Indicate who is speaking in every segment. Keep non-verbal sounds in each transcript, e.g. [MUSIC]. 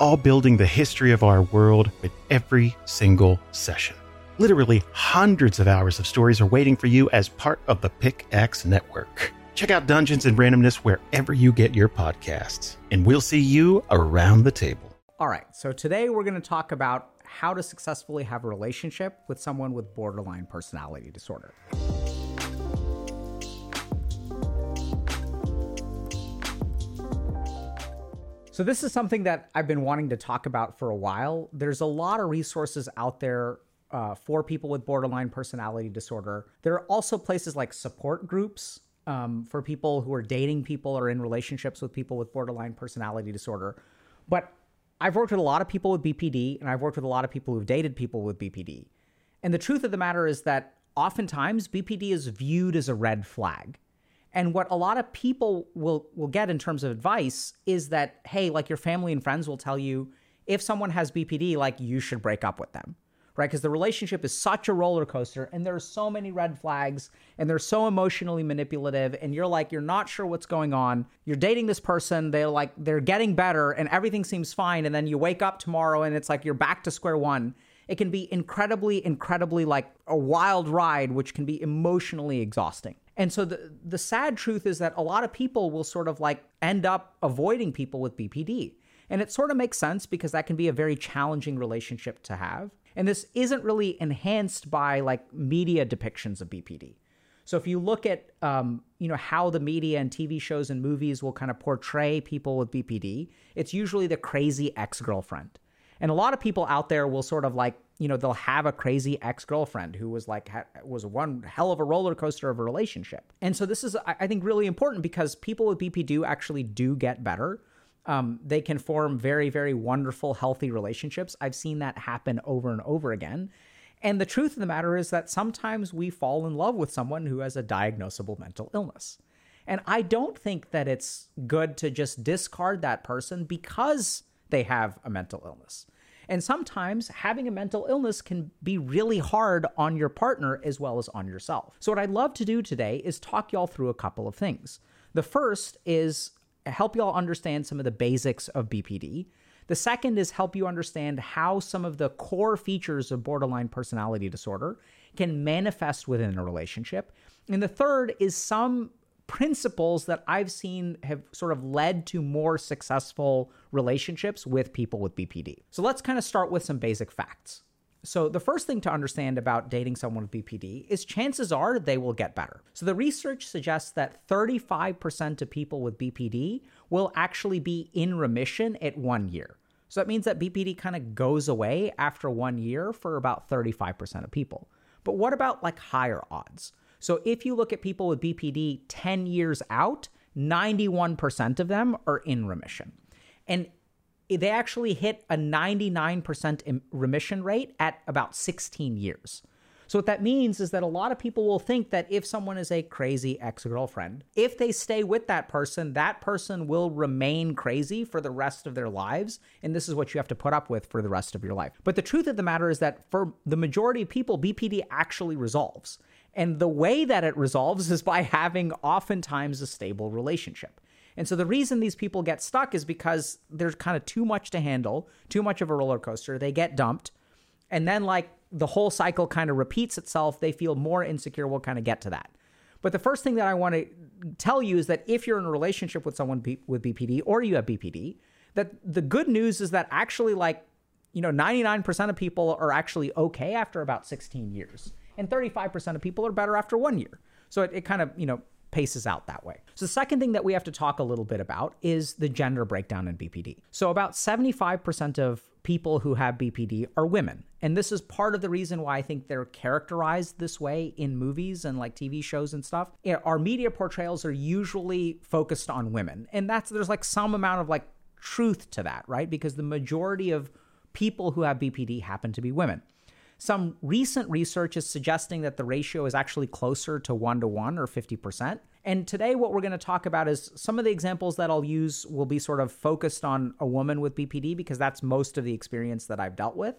Speaker 1: all building the history of our world with every single session. Literally hundreds of hours of stories are waiting for you as part of the Pickaxe Network. Check out Dungeons and Randomness wherever you get your podcasts, and we'll see you around the table.
Speaker 2: All right, so today we're going to talk about how to successfully have a relationship with someone with borderline personality disorder. So, this is something that I've been wanting to talk about for a while. There's a lot of resources out there uh, for people with borderline personality disorder. There are also places like support groups um, for people who are dating people or in relationships with people with borderline personality disorder. But I've worked with a lot of people with BPD, and I've worked with a lot of people who've dated people with BPD. And the truth of the matter is that oftentimes BPD is viewed as a red flag. And what a lot of people will will get in terms of advice is that hey, like your family and friends will tell you if someone has BPD, like you should break up with them. Right? Because the relationship is such a roller coaster and there are so many red flags and they're so emotionally manipulative and you're like you're not sure what's going on. You're dating this person, they're like they're getting better and everything seems fine and then you wake up tomorrow and it's like you're back to square one. It can be incredibly incredibly like a wild ride which can be emotionally exhausting. And so the the sad truth is that a lot of people will sort of like end up avoiding people with BPD. And it sort of makes sense because that can be a very challenging relationship to have. And this isn't really enhanced by like media depictions of BPD. So if you look at um, you know how the media and TV shows and movies will kind of portray people with BPD, it's usually the crazy ex-girlfriend. And a lot of people out there will sort of like you know they'll have a crazy ex-girlfriend who was like ha- was one hell of a roller coaster of a relationship. And so this is i think really important because people with BPD actually do get better. Um, they can form very very wonderful healthy relationships. I've seen that happen over and over again. And the truth of the matter is that sometimes we fall in love with someone who has a diagnosable mental illness. And i don't think that it's good to just discard that person because they have a mental illness and sometimes having a mental illness can be really hard on your partner as well as on yourself. So, what I'd love to do today is talk y'all through a couple of things. The first is help y'all understand some of the basics of BPD. The second is help you understand how some of the core features of borderline personality disorder can manifest within a relationship. And the third is some principles that I've seen have sort of led to more successful relationships with people with BPD. So let's kind of start with some basic facts. So, the first thing to understand about dating someone with BPD is chances are they will get better. So, the research suggests that 35% of people with BPD will actually be in remission at one year. So, that means that BPD kind of goes away after one year for about 35% of people. But what about like higher odds? So if you look at people with BPD 10 years out, 91% of them are in remission. And they actually hit a 99% remission rate at about 16 years. So, what that means is that a lot of people will think that if someone is a crazy ex girlfriend, if they stay with that person, that person will remain crazy for the rest of their lives. And this is what you have to put up with for the rest of your life. But the truth of the matter is that for the majority of people, BPD actually resolves. And the way that it resolves is by having oftentimes a stable relationship. And so the reason these people get stuck is because there's kind of too much to handle, too much of a roller coaster. They get dumped. And then, like, the whole cycle kind of repeats itself. They feel more insecure. We'll kind of get to that. But the first thing that I want to tell you is that if you're in a relationship with someone with BPD or you have BPD, that the good news is that actually, like, you know, 99% of people are actually okay after about 16 years and 35% of people are better after one year. So it, it kind of, you know, paces out that way. So the second thing that we have to talk a little bit about is the gender breakdown in BPD. So about 75% of people who have BPD are women. And this is part of the reason why I think they're characterized this way in movies and like TV shows and stuff. Our media portrayals are usually focused on women. And that's there's like some amount of like truth to that, right? Because the majority of people who have BPD happen to be women. Some recent research is suggesting that the ratio is actually closer to one to one or 50%. And today, what we're going to talk about is some of the examples that I'll use will be sort of focused on a woman with BPD because that's most of the experience that I've dealt with.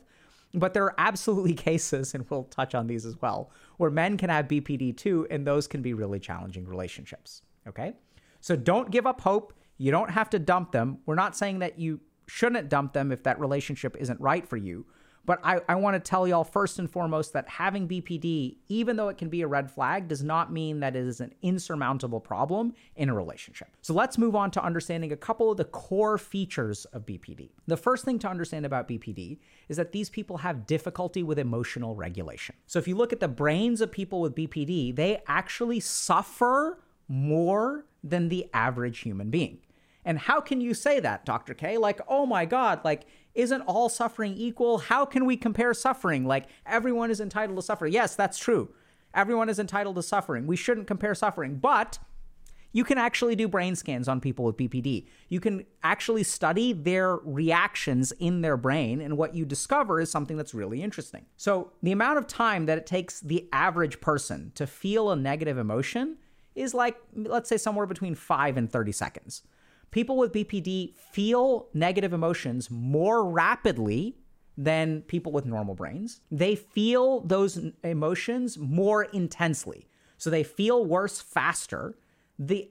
Speaker 2: But there are absolutely [LAUGHS] cases, and we'll touch on these as well, where men can have BPD too, and those can be really challenging relationships. Okay? So don't give up hope. You don't have to dump them. We're not saying that you shouldn't dump them if that relationship isn't right for you. But I, I want to tell y'all first and foremost that having BPD, even though it can be a red flag, does not mean that it is an insurmountable problem in a relationship. So let's move on to understanding a couple of the core features of BPD. The first thing to understand about BPD is that these people have difficulty with emotional regulation. So if you look at the brains of people with BPD, they actually suffer more than the average human being. And how can you say that, Dr. K? Like, oh my God, like, isn't all suffering equal? How can we compare suffering? Like, everyone is entitled to suffer. Yes, that's true. Everyone is entitled to suffering. We shouldn't compare suffering, but you can actually do brain scans on people with BPD. You can actually study their reactions in their brain, and what you discover is something that's really interesting. So, the amount of time that it takes the average person to feel a negative emotion is like, let's say, somewhere between 5 and 30 seconds people with BPD feel negative emotions more rapidly than people with normal brains. They feel those emotions more intensely. So they feel worse faster. The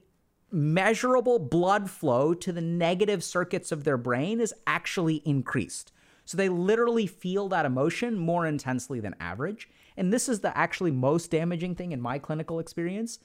Speaker 2: measurable blood flow to the negative circuits of their brain is actually increased. So they literally feel that emotion more intensely than average. And this is the actually most damaging thing in my clinical experience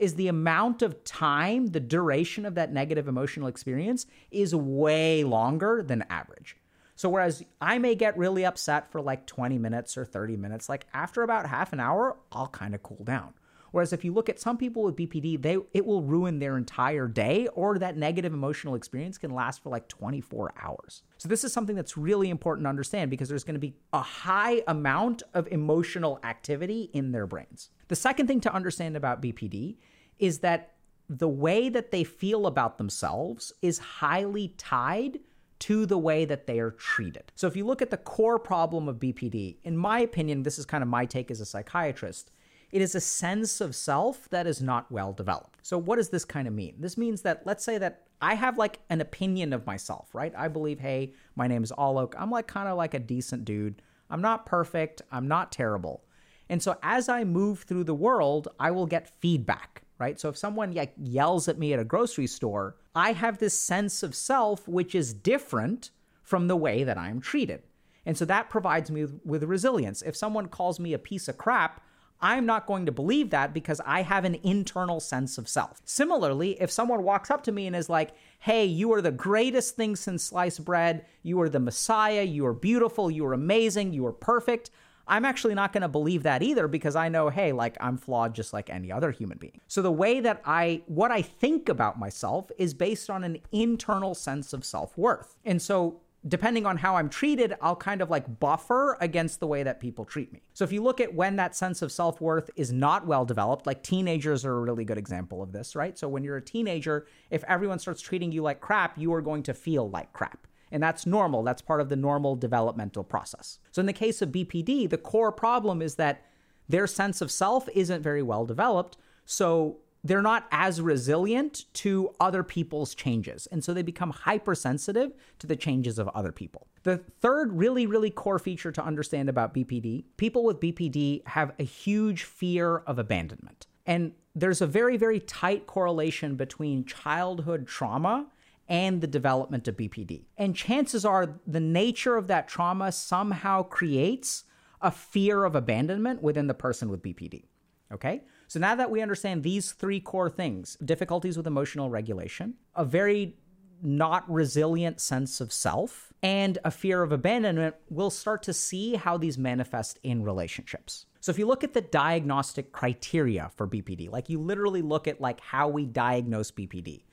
Speaker 2: is the amount of time, the duration of that negative emotional experience is way longer than average. So, whereas I may get really upset for like 20 minutes or 30 minutes, like after about half an hour, I'll kind of cool down. Whereas if you look at some people with BPD, they it will ruin their entire day or that negative emotional experience can last for like 24 hours. So this is something that's really important to understand because there's going to be a high amount of emotional activity in their brains. The second thing to understand about BPD is that the way that they feel about themselves is highly tied to the way that they are treated. So if you look at the core problem of BPD, in my opinion, this is kind of my take as a psychiatrist, it is a sense of self that is not well developed. So, what does this kind of mean? This means that, let's say that I have like an opinion of myself, right? I believe, hey, my name is Alok. I'm like kind of like a decent dude. I'm not perfect. I'm not terrible. And so, as I move through the world, I will get feedback, right? So, if someone like yells at me at a grocery store, I have this sense of self which is different from the way that I'm treated. And so that provides me with, with resilience. If someone calls me a piece of crap, I'm not going to believe that because I have an internal sense of self. Similarly, if someone walks up to me and is like, hey, you are the greatest thing since sliced bread, you are the Messiah, you are beautiful, you are amazing, you are perfect. I'm actually not going to believe that either because I know, hey, like I'm flawed just like any other human being. So the way that I, what I think about myself is based on an internal sense of self worth. And so depending on how I'm treated, I'll kind of like buffer against the way that people treat me. So if you look at when that sense of self worth is not well developed, like teenagers are a really good example of this, right? So when you're a teenager, if everyone starts treating you like crap, you are going to feel like crap. And that's normal. That's part of the normal developmental process. So in the case of BPD, the core problem is that their sense of self isn't very well developed. So they're not as resilient to other people's changes. And so they become hypersensitive to the changes of other people. The third really, really core feature to understand about BPD people with BPD have a huge fear of abandonment. And there's a very, very tight correlation between childhood trauma and the development of BPD. And chances are the nature of that trauma somehow creates a fear of abandonment within the person with BPD. Okay? So now that we understand these three core things difficulties with emotional regulation, a very not resilient sense of self, and a fear of abandonment, we'll start to see how these manifest in relationships. So if you look at the diagnostic criteria for BPD, like you literally look at like how we diagnose BPD,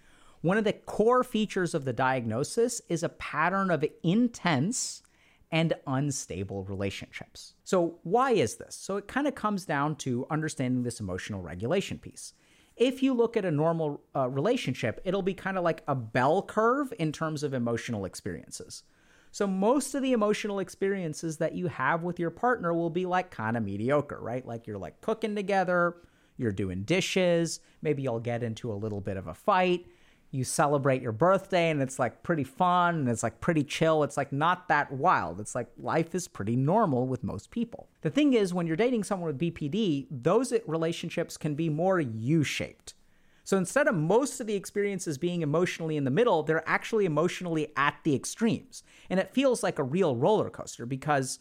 Speaker 2: one of the core features of the diagnosis is a pattern of intense and unstable relationships. So, why is this? So, it kind of comes down to understanding this emotional regulation piece. if you look at a normal uh, relationship, it'll be kind of like a bell curve in terms of emotional experiences. So most of the emotional experiences that you have with your partner will be like kind of mediocre, right? Like you're like cooking together, you're doing dishes, maybe you'll get into a little bit of a fight, you celebrate your birthday and it's like pretty fun and it's like pretty chill. It's like not that wild. It's like life is pretty normal with most people. The thing is, when you're dating someone with BPD, those relationships can be more U shaped. So instead of most of the experiences being emotionally in the middle, they're actually emotionally at the extremes. And it feels like a real roller coaster because,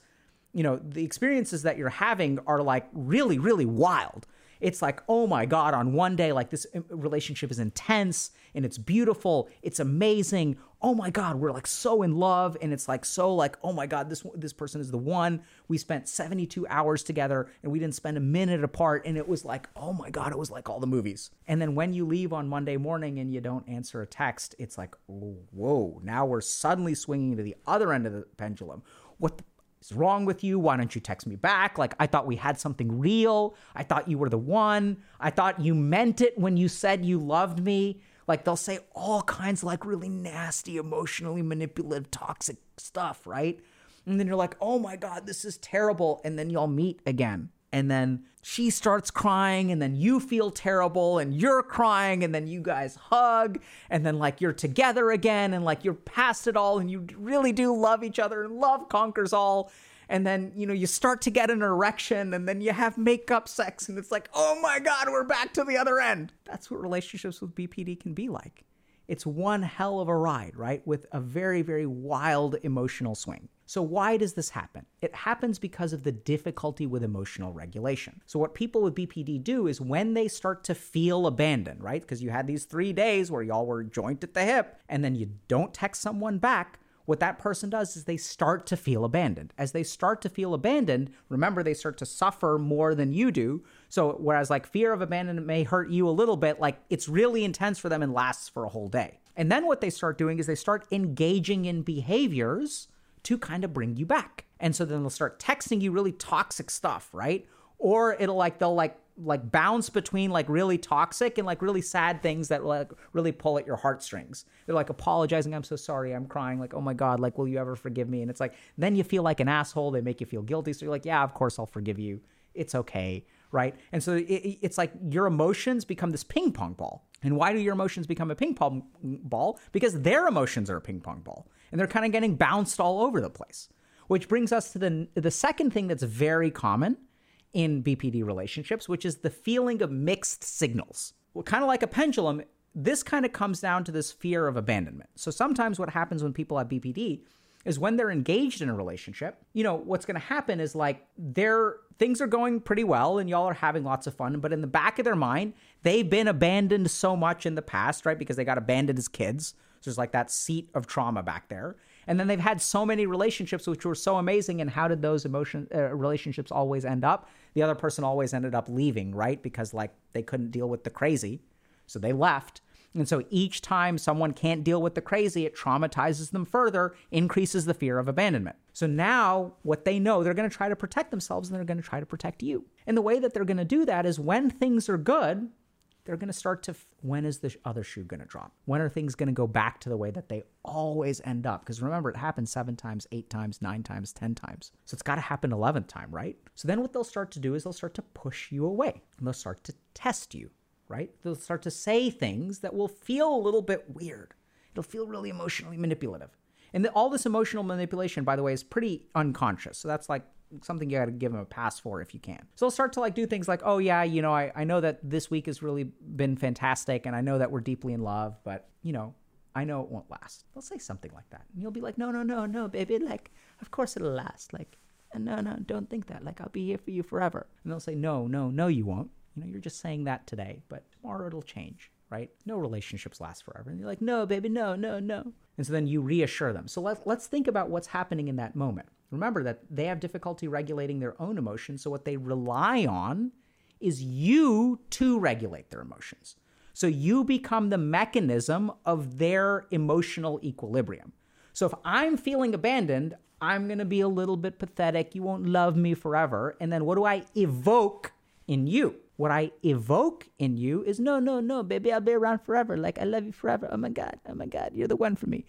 Speaker 2: you know, the experiences that you're having are like really, really wild it's like, oh my God, on one day, like this uh, relationship is intense and it's beautiful. It's amazing. Oh my God, we're like so in love. And it's like so like, oh my God, this this person is the one. We spent 72 hours together and we didn't spend a minute apart. And it was like, oh my God, it was like all the movies. And then when you leave on Monday morning and you don't answer a text, it's like, whoa, now we're suddenly swinging to the other end of the pendulum. What the is wrong with you? Why don't you text me back? Like, I thought we had something real. I thought you were the one. I thought you meant it when you said you loved me. Like, they'll say all kinds of like really nasty, emotionally manipulative, toxic stuff, right? And then you're like, oh my God, this is terrible. And then y'all meet again and then she starts crying and then you feel terrible and you're crying and then you guys hug and then like you're together again and like you're past it all and you really do love each other and love conquers all. And then you know you start to get an erection and then you have makeup sex and it's like oh my god we're back to the other end. That's what relationships with bpd can be like. It's one hell of a ride right with a very very wild emotional swing so, why does this happen? It happens because of the difficulty with emotional regulation. So, what people with BPD do is when they start to feel abandoned, right? Because you had these three days where y'all were joint at the hip, and then you don't text someone back. What that person does is they start to feel abandoned. As they start to feel abandoned, remember they start to suffer more than you do. So, whereas like fear of abandonment may hurt you a little bit, like it's really intense for them and lasts for a whole day. And then what they start doing is they start engaging in behaviors to kind of bring you back. And so then they'll start texting you really toxic stuff, right? Or it'll like they'll like like bounce between like really toxic and like really sad things that like really pull at your heartstrings. They're like apologizing, I'm so sorry, I'm crying, like, oh my God, like, will you ever forgive me? And it's like, then you feel like an asshole. They make you feel guilty. So you're like, yeah, of course I'll forgive you. It's okay. Right. And so it, it's like your emotions become this ping pong ball. And why do your emotions become a ping pong ball? Because their emotions are a ping pong ball and they're kind of getting bounced all over the place. Which brings us to the the second thing that's very common in BPD relationships, which is the feeling of mixed signals. Well, kind of like a pendulum, this kind of comes down to this fear of abandonment. So sometimes what happens when people have BPD is when they're engaged in a relationship, you know, what's going to happen is like their things are going pretty well and y'all are having lots of fun, but in the back of their mind, they've been abandoned so much in the past, right? Because they got abandoned as kids there's like that seat of trauma back there. And then they've had so many relationships which were so amazing. And how did those emotion uh, relationships always end up? The other person always ended up leaving, right? Because like they couldn't deal with the crazy, so they left. And so each time someone can't deal with the crazy, it traumatizes them further, increases the fear of abandonment. So now what they know, they're going to try to protect themselves and they're going to try to protect you. And the way that they're going to do that is when things are good, they're going to start to when is the other shoe going to drop? When are things going to go back to the way that they always end up? Because remember, it happens seven times, eight times, nine times, 10 times. So it's got to happen 11th time, right? So then what they'll start to do is they'll start to push you away and they'll start to test you, right? They'll start to say things that will feel a little bit weird. It'll feel really emotionally manipulative. And all this emotional manipulation, by the way, is pretty unconscious. So that's like something you got to give them a pass for if you can. So they'll start to like do things like, oh yeah, you know, I, I know that this week has really been fantastic and I know that we're deeply in love, but you know, I know it won't last. They'll say something like that. And you'll be like, no, no, no, no, baby. Like, of course it'll last. Like, no, no, don't think that. Like, I'll be here for you forever. And they'll say, no, no, no, you won't. You know, you're just saying that today, but tomorrow it'll change, right? No relationships last forever. And you're like, no, baby, no, no, no. And so then you reassure them. So let, let's think about what's happening in that moment. Remember that they have difficulty regulating their own emotions. So, what they rely on is you to regulate their emotions. So, you become the mechanism of their emotional equilibrium. So, if I'm feeling abandoned, I'm going to be a little bit pathetic. You won't love me forever. And then what do I evoke in you? What I evoke in you is no, no, no, baby, I'll be around forever. Like, I love you forever. Oh my God, oh my God, you're the one for me.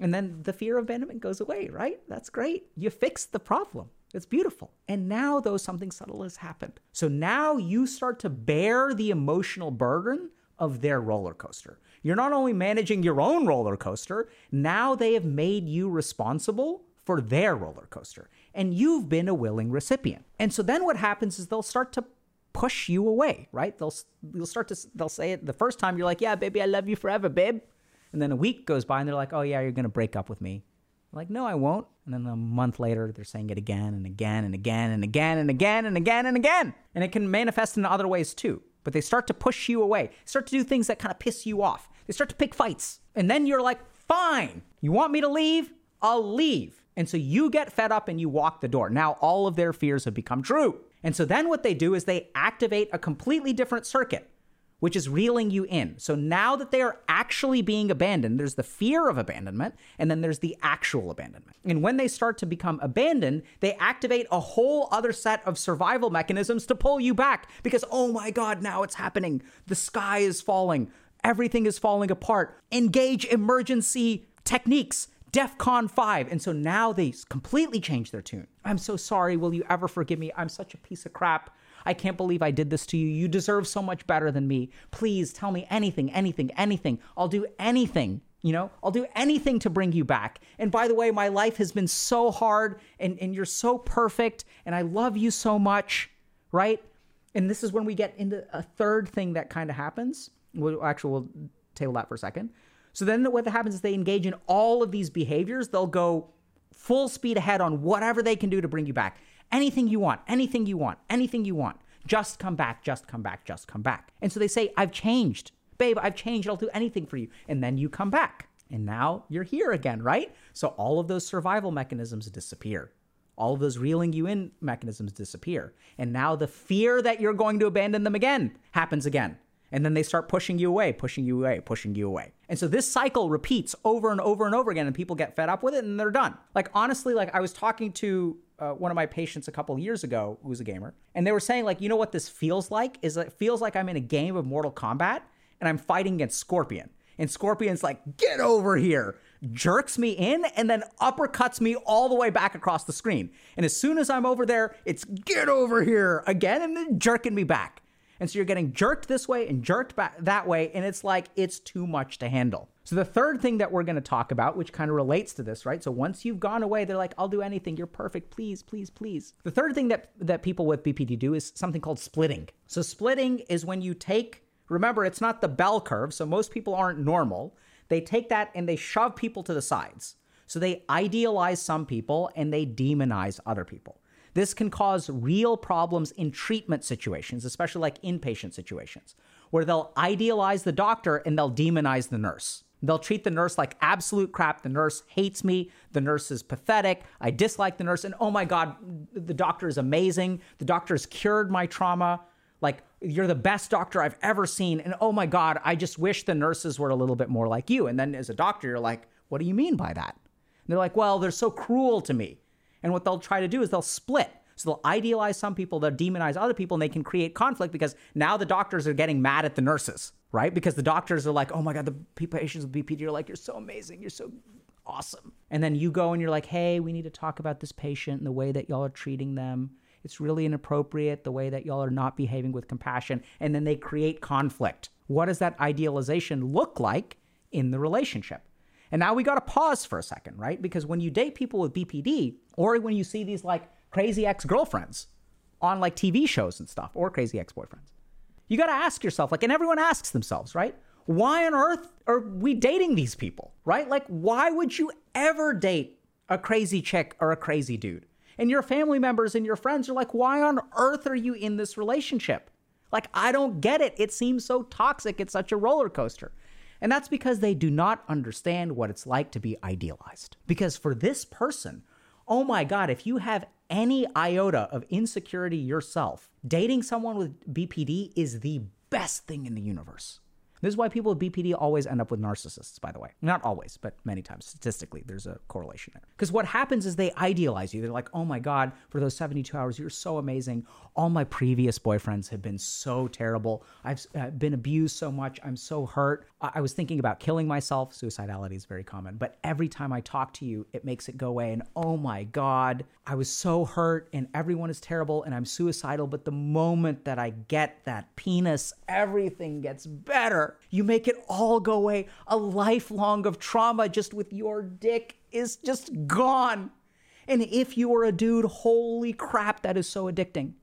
Speaker 2: And then the fear of abandonment goes away, right? That's great. You fixed the problem. It's beautiful. And now, though, something subtle has happened. So now you start to bear the emotional burden of their roller coaster. You're not only managing your own roller coaster, now they have made you responsible for their roller coaster. And you've been a willing recipient. And so then what happens is they'll start to push you away, right? They'll you'll start to they'll say it the first time you're like, "Yeah, baby, I love you forever, babe." And then a week goes by and they're like, "Oh yeah, you're going to break up with me." I'm like, "No, I won't." And then a month later, they're saying it again and again and again and again and again and again and again. And it can manifest in other ways too. But they start to push you away. Start to do things that kind of piss you off. They start to pick fights. And then you're like, "Fine. You want me to leave? I'll leave." And so you get fed up and you walk the door. Now all of their fears have become true. And so then what they do is they activate a completely different circuit, which is reeling you in. So now that they are actually being abandoned, there's the fear of abandonment, and then there's the actual abandonment. And when they start to become abandoned, they activate a whole other set of survival mechanisms to pull you back because, oh my God, now it's happening. The sky is falling. Everything is falling apart. Engage emergency techniques DEFCON 5. And so now they completely changed their tune. I'm so sorry. Will you ever forgive me? I'm such a piece of crap. I can't believe I did this to you. You deserve so much better than me. Please tell me anything, anything, anything. I'll do anything. You know, I'll do anything to bring you back. And by the way, my life has been so hard and, and you're so perfect and I love you so much, right? And this is when we get into a third thing that kind of happens. We'll actually, we'll table that for a second. So then what happens is they engage in all of these behaviors. They'll go full speed ahead on whatever they can do to bring you back. Anything you want, anything you want, anything you want. Just come back, just come back, just come back. And so they say, I've changed. Babe, I've changed. I'll do anything for you. And then you come back. And now you're here again, right? So all of those survival mechanisms disappear. All of those reeling you in mechanisms disappear. And now the fear that you're going to abandon them again happens again. And then they start pushing you away, pushing you away, pushing you away. And so this cycle repeats over and over and over again, and people get fed up with it and they're done. Like, honestly, like I was talking to uh, one of my patients a couple years ago who's a gamer, and they were saying, like, you know what this feels like? Is it feels like I'm in a game of Mortal Kombat and I'm fighting against Scorpion. And Scorpion's like, get over here, jerks me in, and then uppercuts me all the way back across the screen. And as soon as I'm over there, it's get over here again, and then jerking me back. And so you're getting jerked this way and jerked back that way. And it's like, it's too much to handle. So the third thing that we're going to talk about, which kind of relates to this, right? So once you've gone away, they're like, I'll do anything. You're perfect. Please, please, please. The third thing that, that people with BPD do is something called splitting. So splitting is when you take, remember, it's not the bell curve. So most people aren't normal. They take that and they shove people to the sides. So they idealize some people and they demonize other people. This can cause real problems in treatment situations, especially like inpatient situations, where they'll idealize the doctor and they'll demonize the nurse. They'll treat the nurse like absolute crap. The nurse hates me. The nurse is pathetic. I dislike the nurse. And oh my God, the doctor is amazing. The doctor has cured my trauma. Like, you're the best doctor I've ever seen. And oh my God, I just wish the nurses were a little bit more like you. And then as a doctor, you're like, what do you mean by that? And they're like, well, they're so cruel to me. And what they'll try to do is they'll split. So they'll idealize some people, they'll demonize other people, and they can create conflict because now the doctors are getting mad at the nurses, right? Because the doctors are like, oh my God, the patients with BPD are like, you're so amazing, you're so awesome. And then you go and you're like, hey, we need to talk about this patient and the way that y'all are treating them. It's really inappropriate the way that y'all are not behaving with compassion. And then they create conflict. What does that idealization look like in the relationship? And now we got to pause for a second, right? Because when you date people with BPD, or when you see these like crazy ex girlfriends on like TV shows and stuff, or crazy ex boyfriends, you got to ask yourself, like, and everyone asks themselves, right? Why on earth are we dating these people, right? Like, why would you ever date a crazy chick or a crazy dude? And your family members and your friends are like, why on earth are you in this relationship? Like, I don't get it. It seems so toxic. It's such a roller coaster. And that's because they do not understand what it's like to be idealized. Because for this person, oh my God, if you have any iota of insecurity yourself, dating someone with BPD is the best thing in the universe. This is why people with BPD always end up with narcissists, by the way. Not always, but many times. Statistically, there's a correlation there. Because what happens is they idealize you. They're like, oh my God, for those 72 hours, you're so amazing. All my previous boyfriends have been so terrible. I've been abused so much. I'm so hurt. I-, I was thinking about killing myself. Suicidality is very common. But every time I talk to you, it makes it go away. And oh my God, I was so hurt and everyone is terrible and I'm suicidal. But the moment that I get that penis, everything gets better. You make it all go away. A lifelong of trauma just with your dick is just gone. And if you are a dude, holy crap, that is so addicting.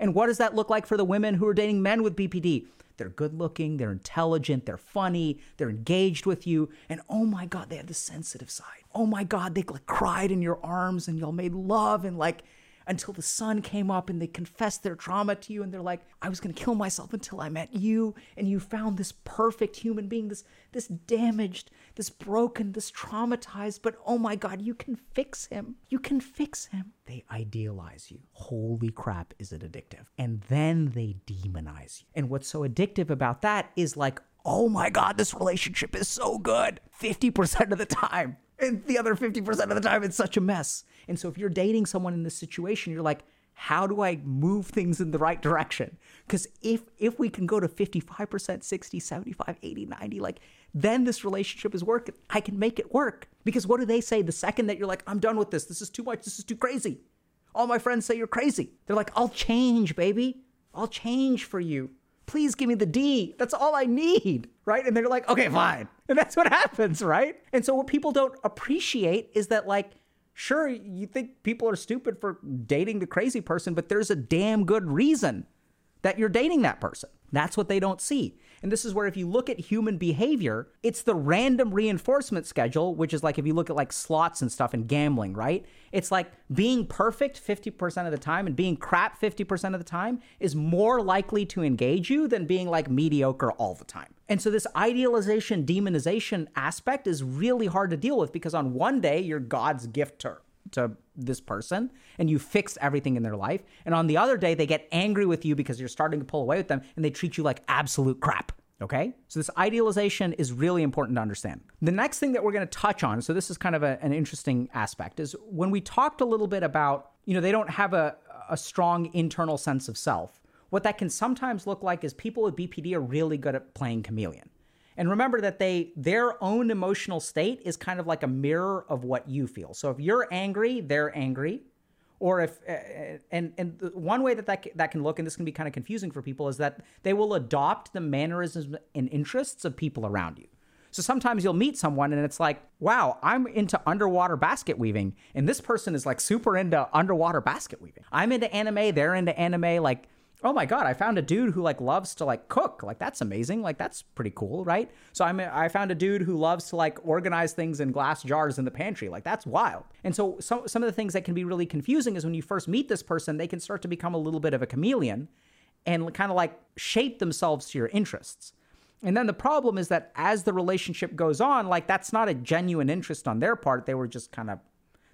Speaker 2: And what does that look like for the women who are dating men with BPD? They're good looking, they're intelligent, they're funny, they're engaged with you, and oh my God, they have the sensitive side. Oh my God, they like cried in your arms and y'all made love and like until the sun came up and they confessed their trauma to you and they're like i was to kill myself until i met you and you found this perfect human being this this damaged this broken this traumatized but oh my god you can fix him. You can fix him. They idealize you. Holy crap is it addictive? And then they demonize you. And what's so addictive about that is like oh my god this relationship is so good. 50% of the time and the other 50% of the time, it's such a mess. And so if you're dating someone in this situation, you're like, how do I move things in the right direction? Because if if we can go to 55%, 60, 75, 80, 90, like then this relationship is working. I can make it work. Because what do they say the second that you're like, I'm done with this. This is too much. This is too crazy. All my friends say you're crazy. They're like, I'll change, baby. I'll change for you please give me the D. That's all I need. Right. And they're like, okay, fine. [LAUGHS] And that's what happens. Right. And so what people don't appreciate is that, like, sure, you think people are stupid for dating the crazy person, but there's a damn good reason that you're dating that person. That's what they don't see. And this is where, if you look at human behavior, it's the random reinforcement schedule, which is like if you look at like slots and stuff and gambling, right? It's like being perfect 50% of the time and being crap 50% of the time is more likely to engage you than being like mediocre all the time. And so, this idealization, demonization aspect is really hard to deal with because on one day, you're God's gift to to this person and you fixed everything in their life. And on the other day, they get angry with you because you're starting to pull away with them and they treat you like absolute crap. Okay? So, this idealization is really important to understand. The next thing that we're going to touch on, so this is kind of a, an interesting aspect, is when we talked a little bit about, you know, they don't have a, a strong internal sense of self. What that can sometimes look like is people with BPD are really good at playing chameleon. And remember that they their own emotional state is kind of like a mirror of what you feel. So if you're angry, they're angry. Or if uh, uh, and and one way that that, that can look, and this can be kind of confusing for people, is that they will adopt the mannerisms and interests of people around you. So sometimes you'll meet someone and it's like, wow, I'm into underwater basket weaving. And this person is like super into underwater basket weaving. I'm into anime, they're into anime. Like oh my god i found a dude who like loves to like cook. Like that's amazing. Like that's pretty cool right? So i i found a dude who loves to like organize things in glass jars in the pantry. Like that's wild. And so some, some of the things that can be really confusing is when you first meet this person they can start to become a little bit of a chameleon and kind of like shape themselves to your interests. And then the problem is that as the relationship goes on like that's not a genuine interest on their part. They were just kind of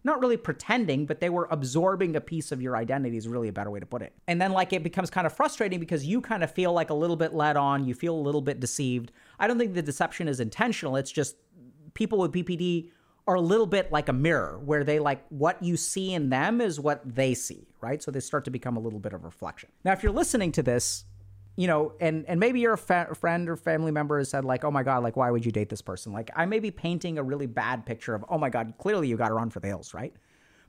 Speaker 2: not really pretending, but they were absorbing a piece of your identity is really a better way to put it. And then like it becomes kind of frustrating because you kind of feel like a little bit led on, you feel a little bit deceived. I don't think the deception is intentional. It's just people with BPD are a little bit like a mirror where they like what you see in them is what they see, right? So they start to become a little bit of reflection. Now, if you're listening to this you know, and and maybe your fa- friend or family member has said like, "Oh my god, like why would you date this person?" Like I may be painting a really bad picture of, "Oh my god, clearly you got to run for the hills, right?"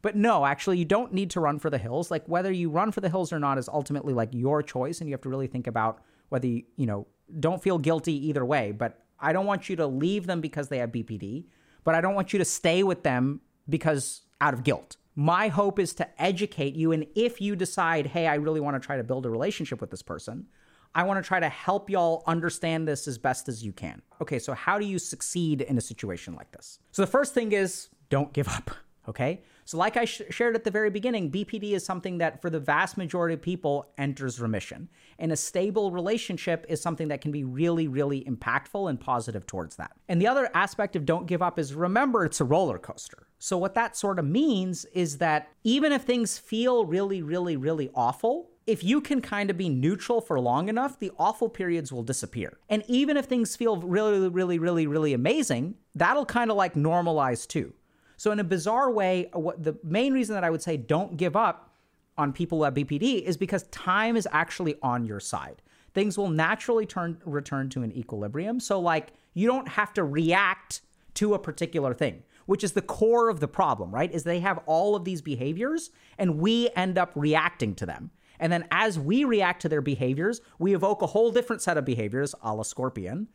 Speaker 2: But no, actually you don't need to run for the hills. Like whether you run for the hills or not is ultimately like your choice and you have to really think about whether you, you know, don't feel guilty either way, but I don't want you to leave them because they have BPD, but I don't want you to stay with them because out of guilt. My hope is to educate you and if you decide, "Hey, I really want to try to build a relationship with this person," I want to try to help y'all understand this as best as you can. Okay, so how do you succeed in a situation like this? So the first thing is don't give up, [LAUGHS] okay? So, like I sh- shared at the very beginning, BPD is something that for the vast majority of people enters remission. And a stable relationship is something that can be really, really impactful and positive towards that. And the other aspect of don't give up is remember it's a roller coaster. So, what that sort of means is that even if things feel really, really, really awful, if you can kind of be neutral for long enough, the awful periods will disappear. And even if things feel really, really, really, really amazing, that'll kind of like normalize too. So, in a bizarre way, what the main reason that I would say don't give up on people who have BPD is because time is actually on your side. Things will naturally turn return to an equilibrium. So, like, you don't have to react to a particular thing which is the core of the problem, right? Is they have all of these behaviors and we end up reacting to them. And then as we react to their behaviors, we evoke a whole different set of behaviors, a la scorpion,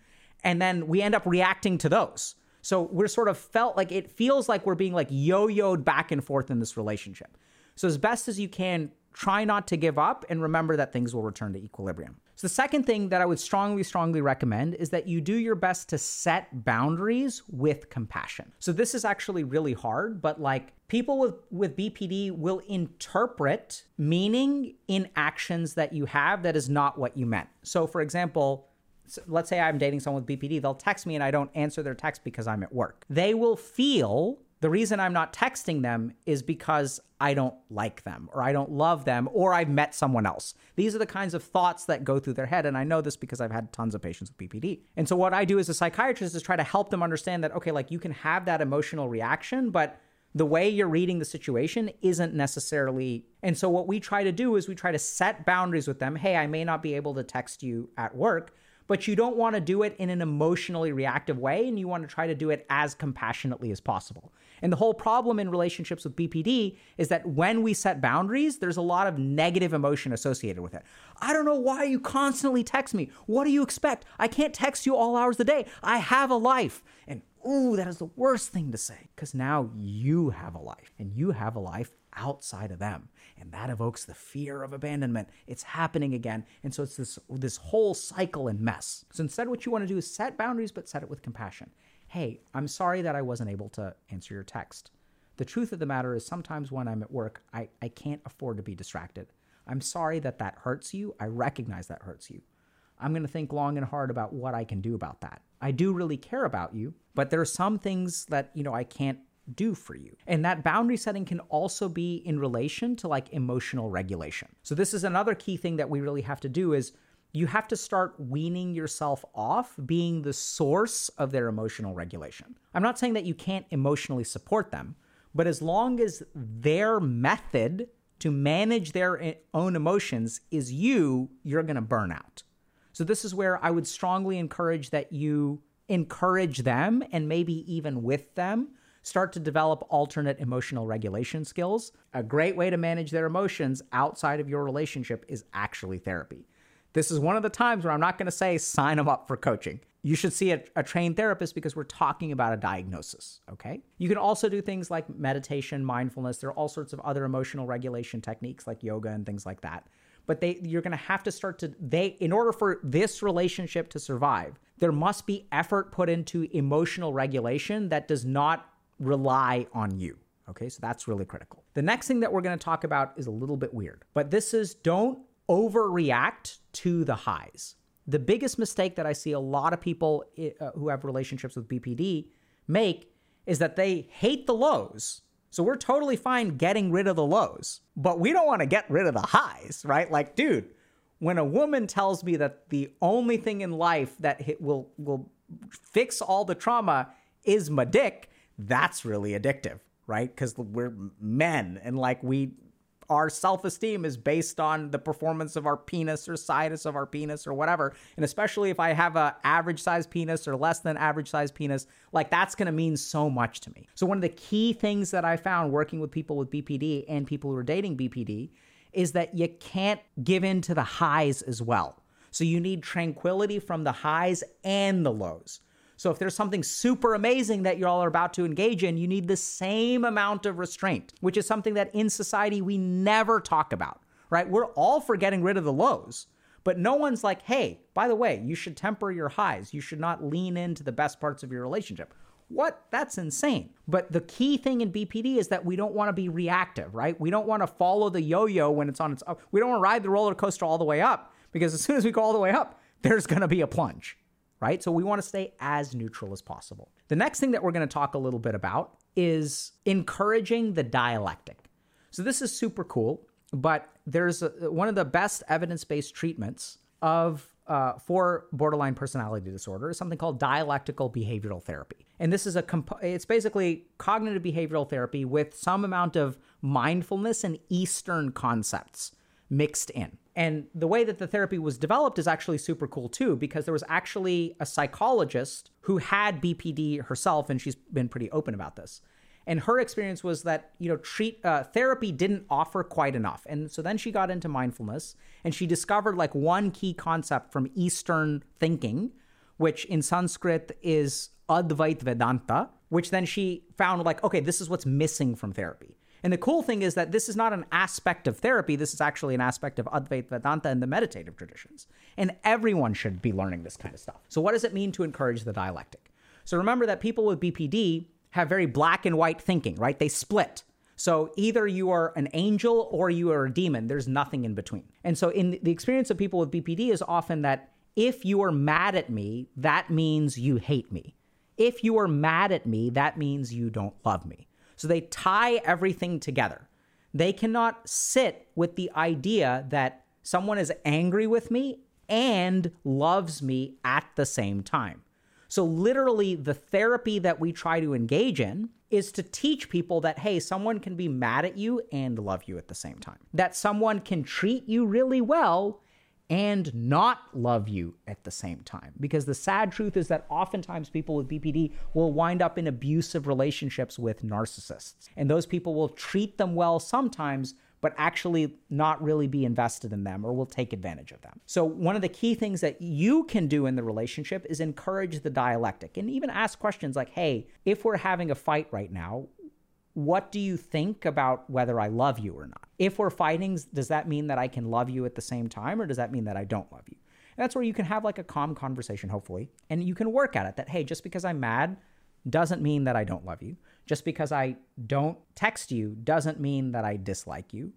Speaker 2: and then we end up reacting to those. So we're sort of felt like it feels like we're being like yo-yoed back and forth in this relationship. So as best as you can, try not to give up and remember that things will return to equilibrium. So, the second thing that I would strongly, strongly recommend is that you do your best to set boundaries with compassion. So, this is actually really hard, but like people with, with BPD will interpret meaning in actions that you have that is not what you meant. So, for example, let's say I'm dating someone with BPD, they'll text me and I don't answer their text because I'm at work. They will feel the reason I'm not texting them is because I don't like them or I don't love them or I've met someone else. These are the kinds of thoughts that go through their head. And I know this because I've had tons of patients with BPD. And so, what I do as a psychiatrist is try to help them understand that, okay, like you can have that emotional reaction, but the way you're reading the situation isn't necessarily. And so, what we try to do is we try to set boundaries with them. Hey, I may not be able to text you at work, but you don't want to do it in an emotionally reactive way. And you want to try to do it as compassionately as possible. And the whole problem in relationships with BPD is that when we set boundaries, there's a lot of negative emotion associated with it. I don't know why you constantly text me. What do you expect? I can't text you all hours of the day. I have a life. And ooh, that is the worst thing to say because now you have a life and you have a life outside of them. And that evokes the fear of abandonment. It's happening again. And so it's this, this whole cycle and mess. So instead, what you want to do is set boundaries, but set it with compassion hey, I'm sorry that I wasn't able to answer your text. The truth of the matter is, sometimes when I'm at work, I, I can't afford to be distracted. I'm sorry that that hurts you. I recognize that hurts you. I'm going to think long and hard about what I can do about that. I do really care about you, but there are some things that, you know, I can't do for you. And that boundary setting can also be in relation to like emotional regulation. So this is another key thing that we really have to do is you have to start weaning yourself off being the source of their emotional regulation. I'm not saying that you can't emotionally support them, but as long as their method to manage their eh, own emotions is you, you're going to burn out. So, this is where I would strongly encourage that you encourage them and maybe even with them start to develop alternate emotional regulation skills. A great way to manage their emotions outside of your relationship is actually therapy. This is one of the times where I'm not going to say sign them up for coaching. You should see a, a, trained therapist because we're talking about a diagnosis, okay? You can also do things like meditation, mindfulness. There are all sorts of other emotional regulation techniques like yoga and things like that. But they you're going to have to start to they in order for this relationship to survive, there must be effort put into emotional regulation that does not rely on you. Okay? So that's really critical. The next thing that we're going to talk about is a little bit weird. But this is don't overreact to the highs. The biggest mistake that I see a lot of people uh, who have relationships with BPD make is that they hate the lows. So we're totally fine getting rid of the lows, but we don't want to get rid of the highs, right? Like, dude, when a woman tells me that the only thing in life that will will fix all the trauma is my dick, that's really addictive, right? Because we're men and like we our self esteem is based on the performance of our penis or size of our penis or whatever. And especially if I have a average size penis or less than average size penis, like that's going to mean so much to me. So one of the key things that I found working with people with BPD and people who are dating BPD is that you can't give in to the highs as well. So you need tranquility from the highs and the lows. So if there's something super amazing that you all are about to engage in, you need the same amount of restraint, which is something that in society we never talk about, right? We're all for getting rid of the lows. But no one's like, hey, by the way, you should temper your highs. You should not lean into the best parts of your relationship. What? That's insane. But the key thing in BPD is that we don't want to be reactive, right? We don't want to follow the yo yo when it's on its up. We don't want to ride the roller coaster all the way up because as soon as we go all the way up, there's going to be a plunge right? So we want to stay as neutral as possible. The next thing that we're going to talk a little bit about is encouraging the dialectic. So this is super cool, but there's a, one of the best evidence-based treatments of uh, for borderline personality disorder is something called dialectical behavioral therapy. And this is a comp- it's basically cognitive behavioral therapy with some amount of mindfulness and Eastern concepts mixed in. And the way that the therapy was developed is actually super cool too, because there was actually a psychologist who had BPD herself, and she's been pretty open about this. And her experience was that you know treat uh, therapy didn't offer quite enough, and so then she got into mindfulness, and she discovered like one key concept from Eastern thinking, which in Sanskrit is Advait Vedanta, which then she found like okay, this is what's missing from therapy. And the cool thing is that this is not an aspect of therapy. This is actually an aspect of Advaita Vedanta and the meditative traditions. And everyone should be learning this kind of stuff. So, what does it mean to encourage the dialectic? So, remember that people with BPD have very black and white thinking, right? They split. So, either you are an angel or you are a demon. There's nothing in between. And so, in the experience of people with BPD, is often that if you are mad at me, that means you hate me. If you are mad at me, that means you don't love me. So they tie everything together. They cannot sit with the idea that someone is angry with me and loves me at the same time. So, literally, the therapy that we try to engage in is to teach people that, hey, someone can be mad at you and love you at the same time. That someone can treat you really well and not love you at the same time. Because the sad truth is that oftentimes people with BPD will wind up in abusive relationships with narcissists. And those people will treat them well sometimes, but actually not really be invested in them or will take advantage of them. So, one of the key things that you can do in the relationship is encourage the dialectic and even ask questions like, hey, if we're having a fight right now, what do you think about whether I love you or not? If we're fighting, does that mean that I can love you at the same time, or does that mean that I don't love you? And that's where you can have like a calm conversation, hopefully, and you can work at it that, hey, just because I'm mad doesn't mean that I don't love you. Just because I don't text you doesn't mean that I dislike you.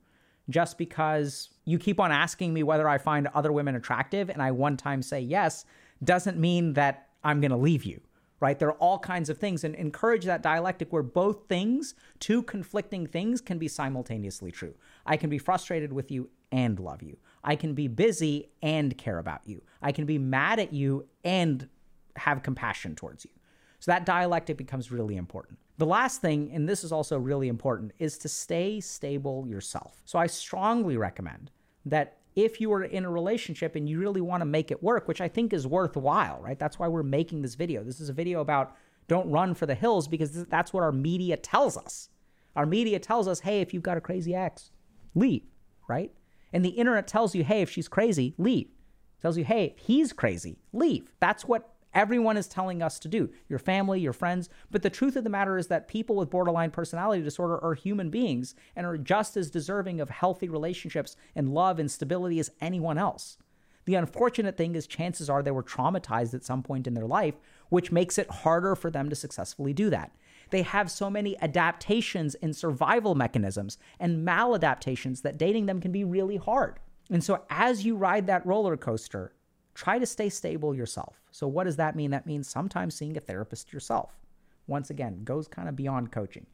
Speaker 2: Just because you keep on asking me whether I find other women attractive and I one time say yes doesn't mean that I'm going to leave you right? There are all kinds of things and encourage that dialectic where both things, two conflicting things, can be simultaneously true. I can be frustrated with you and love you. I can be busy and care about you. I can be mad at you and have compassion towards you. So that dialectic becomes really important. The last thing, and this is also really important, is to stay stable yourself. So I strongly recommend that if you are in a relationship and you really want to make it work, which I think is worthwhile, right? That's why we're making this video. This is a video about don't run for the hills because that's what our media tells us. Our media tells us, hey, if you've got a crazy ex, leave, right? And the internet tells you, hey, if she's crazy, leave. It tells you, hey, if he's crazy, leave. That's what everyone is telling us to do your family, your friends. But the truth of the matter is that people with borderline personality disorder are human beings and are just as deserving of healthy relationships and love and stability as anyone else. The unfortunate thing is, chances are they were traumatized at some point in their life, which makes it harder for them to successfully do that. They have so many adaptations and survival mechanisms and maladaptations that dating them can be really hard. And so, as you ride that roller coaster, try to stay stable yourself. So, what does that mean? That means sometimes seeing a therapist yourself. Once again, goes kind of beyond coaching.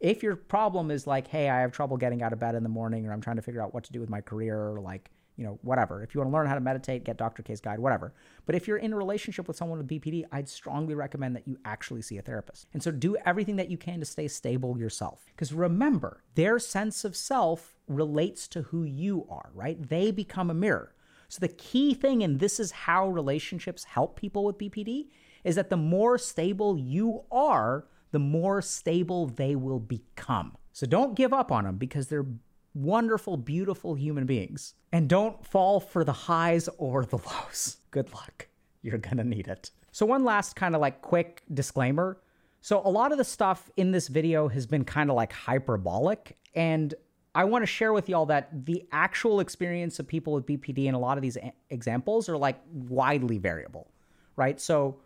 Speaker 2: If your problem is like, hey, I have trouble getting out of bed in the morning, or I'm trying to figure out what to do with my career, or like, you know, whatever. If you want to learn how to meditate, get Dr. K's guide, whatever. But if you're in a relationship with someone with BPD, I'd strongly recommend that you actually see a therapist. And so do everything that you can to stay stable yourself. Because remember, their sense of self relates to who you are, right? They become a mirror. So the key thing, and this is how relationships help people with BPD, is that the more stable you are, the more stable they will become. So don't give up on them because they're wonderful, beautiful human beings. And don't fall for the highs or the lows. Good luck. You're gonna need it. So, one last kind of like quick disclaimer. So, a lot of the stuff in this video has been kind of like hyperbolic. And I want to share with y'all that the actual experience of people with BPD in a lot of these examples are like widely variable, right? So,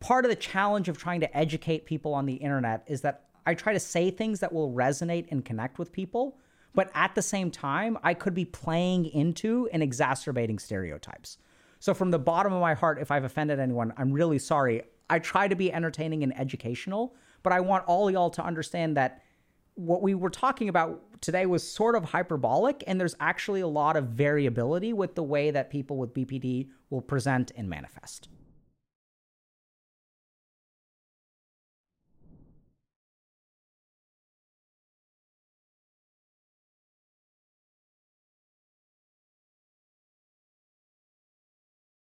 Speaker 2: part of the challenge of trying to educate people on the internet is that I try to say things that will resonate and connect with people, but at the same time, I could be playing into and exacerbating stereotypes. So, from the bottom of my heart, if I've offended anyone, I'm really sorry. I try to be entertaining and educational, but I want all y'all to understand that what we were talking about today was sort of hyperbolic, and there's actually a lot of variability with the way that people with BPD will present and manifest.